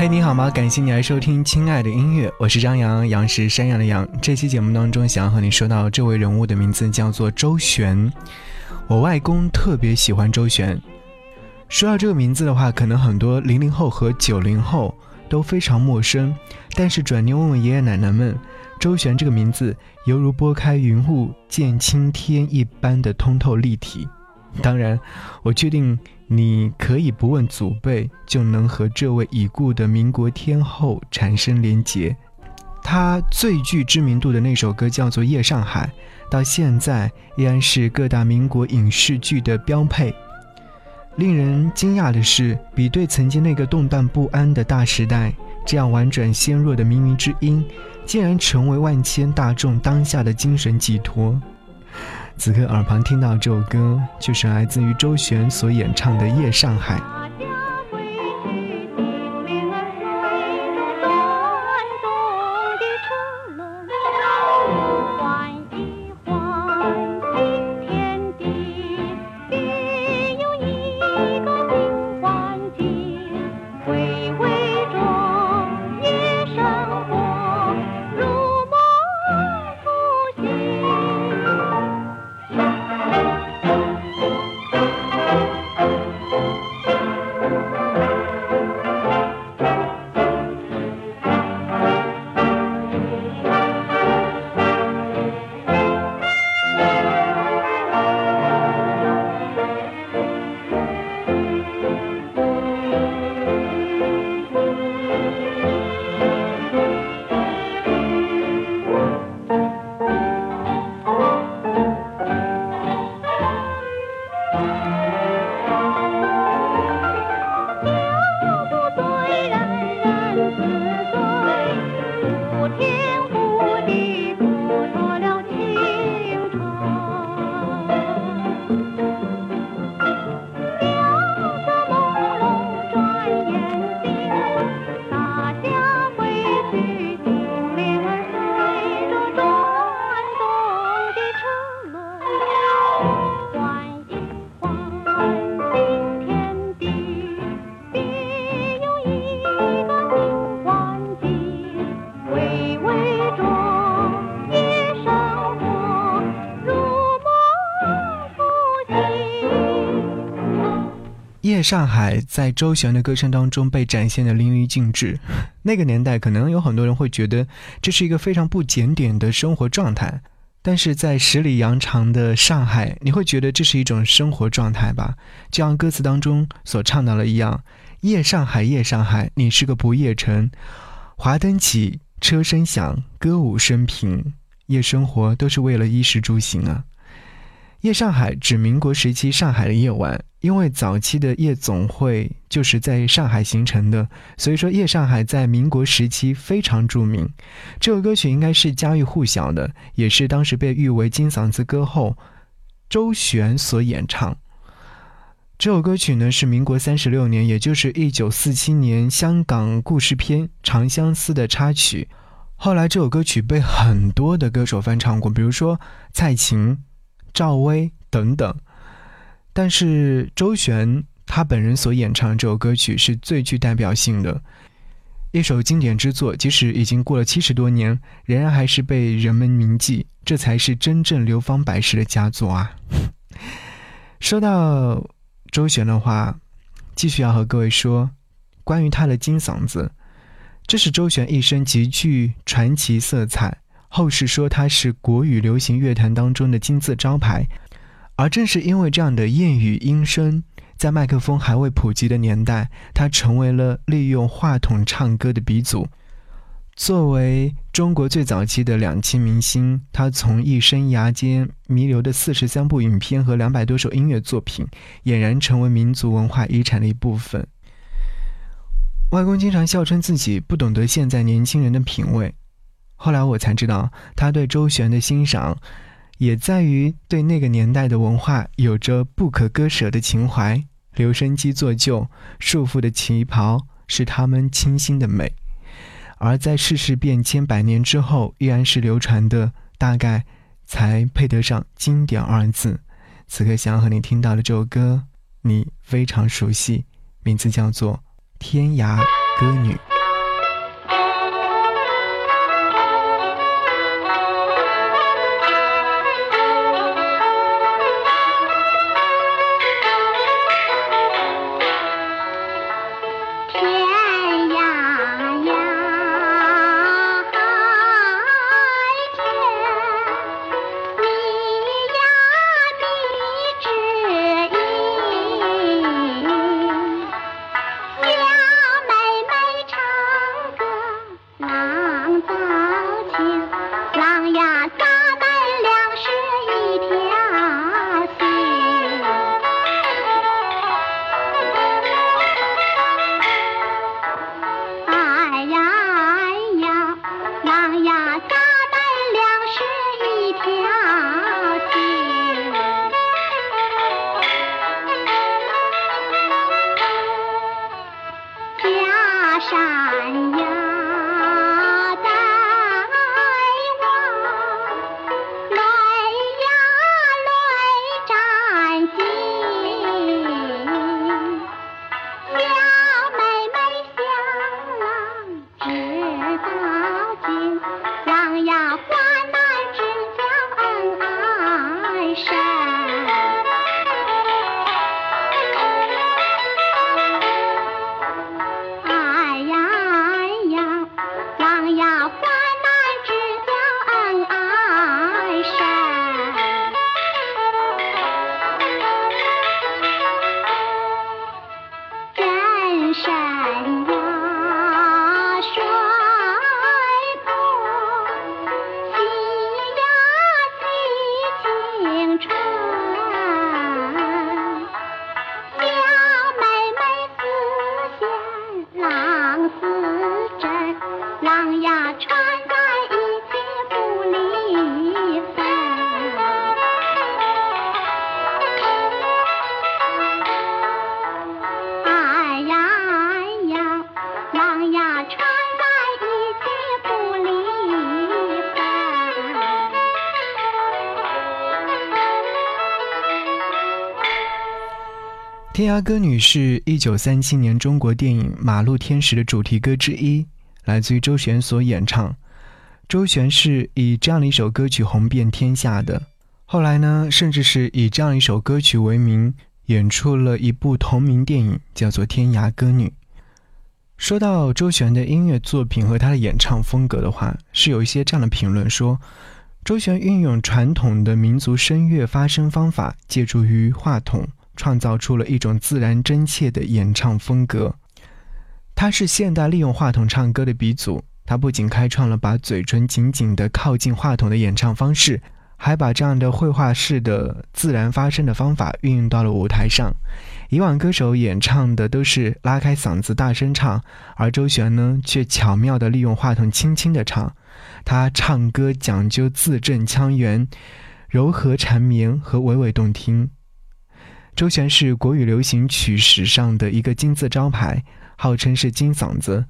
嘿，你好吗？感谢你来收听《亲爱的音乐》，我是张扬，杨是山羊的羊。这期节目当中，想要和你说到这位人物的名字叫做周璇。我外公特别喜欢周璇。说到这个名字的话，可能很多零零后和九零后都非常陌生。但是转念问问爷爷奶奶们，周璇这个名字犹如拨开云雾见青天一般的通透立体。当然，我确定你可以不问祖辈就能和这位已故的民国天后产生连结。她最具知名度的那首歌叫做《夜上海》，到现在依然是各大民国影视剧的标配。令人惊讶的是，比对曾经那个动荡不安的大时代，这样婉转纤弱的靡靡之音，竟然成为万千大众当下的精神寄托。此刻耳旁听到这首歌，就是来自于周璇所演唱的《夜上海》。夜上海在周璇的歌声当中被展现的淋漓尽致。那个年代，可能有很多人会觉得这是一个非常不检点的生活状态，但是在十里洋场的上海，你会觉得这是一种生活状态吧？就像歌词当中所唱到的一样：“夜上海，夜上海，你是个不夜城。华灯起，车声响，歌舞升平，夜生活都是为了衣食住行啊。”夜上海指民国时期上海的夜晚，因为早期的夜总会就是在上海形成的，所以说夜上海在民国时期非常著名。这首歌曲应该是家喻户晓的，也是当时被誉为金嗓子歌后周璇所演唱。这首歌曲呢是民国三十六年，也就是一九四七年香港故事片《长相思》的插曲。后来这首歌曲被很多的歌手翻唱过，比如说蔡琴。赵薇等等，但是周璇她本人所演唱这首歌曲是最具代表性的，一首经典之作。即使已经过了七十多年，仍然还是被人们铭记，这才是真正流芳百世的佳作啊！说到周璇的话，继续要和各位说关于她的金嗓子，这是周璇一生极具传奇色彩。后世说他是国语流行乐坛当中的金字招牌，而正是因为这样的燕语音声，在麦克风还未普及的年代，他成为了利用话筒唱歌的鼻祖。作为中国最早期的两栖明星，他从艺生涯间弥留的四十三部影片和两百多首音乐作品，俨然成为民族文化遗产的一部分。外公经常笑称自己不懂得现在年轻人的品味。后来我才知道，他对周璇的欣赏，也在于对那个年代的文化有着不可割舍的情怀。留声机做旧，束缚的旗袍是他们清新的美，而在世事变迁百年之后，依然是流传的，大概才配得上经典二字。此刻想要和你听到的这首歌，你非常熟悉，名字叫做《天涯歌女》。《天涯歌女》是一九三七年中国电影《马路天使》的主题歌之一，来自于周璇所演唱。周璇是以这样的一首歌曲红遍天下的，后来呢，甚至是以这样一首歌曲为名，演出了一部同名电影，叫做《天涯歌女》。说到周璇的音乐作品和她的演唱风格的话，是有一些这样的评论说，周璇运用传统的民族声乐发声方法，借助于话筒。创造出了一种自然真切的演唱风格，他是现代利用话筒唱歌的鼻祖。他不仅开创了把嘴唇紧紧地靠近话筒的演唱方式，还把这样的绘画式的自然发声的方法运用到了舞台上。以往歌手演唱的都是拉开嗓子大声唱，而周璇呢，却巧妙地利用话筒轻轻地唱。他唱歌讲究字正腔圆、柔和缠绵和娓娓动听。周璇是国语流行曲史上的一个金字招牌，号称是金嗓子。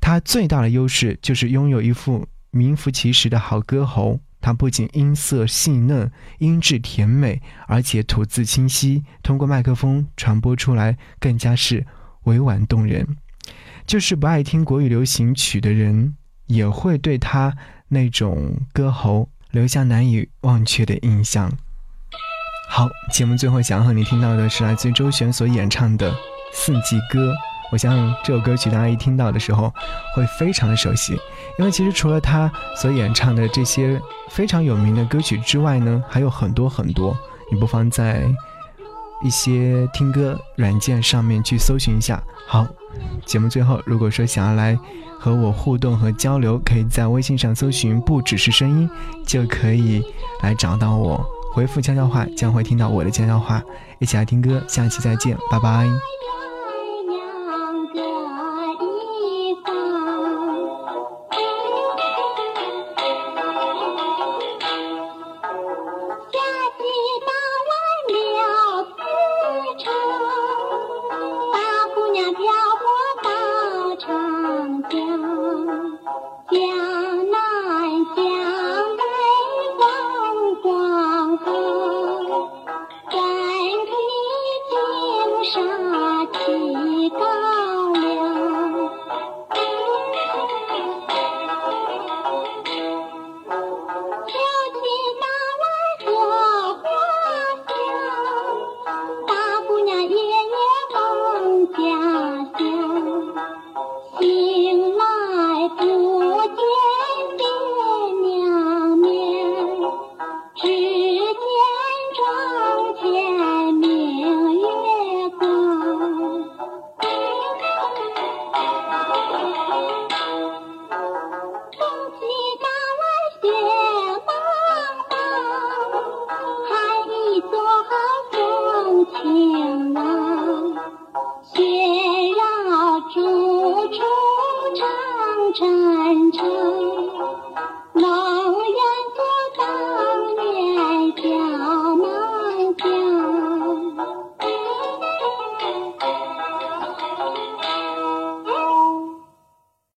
他最大的优势就是拥有一副名副其实的好歌喉。他不仅音色细嫩、音质甜美，而且吐字清晰，通过麦克风传播出来更加是委婉动人。就是不爱听国语流行曲的人，也会对他那种歌喉留下难以忘却的印象。好，节目最后想要和你听到的是来自于周璇所演唱的《四季歌》。我相信这首歌曲大家一听到的时候会非常的熟悉，因为其实除了他所演唱的这些非常有名的歌曲之外呢，还有很多很多。你不妨在一些听歌软件上面去搜寻一下。好，节目最后，如果说想要来和我互动和交流，可以在微信上搜寻“不只是声音”，就可以来找到我。回复悄悄话，将会听到我的悄悄话。一起来听歌，下期再见，拜拜。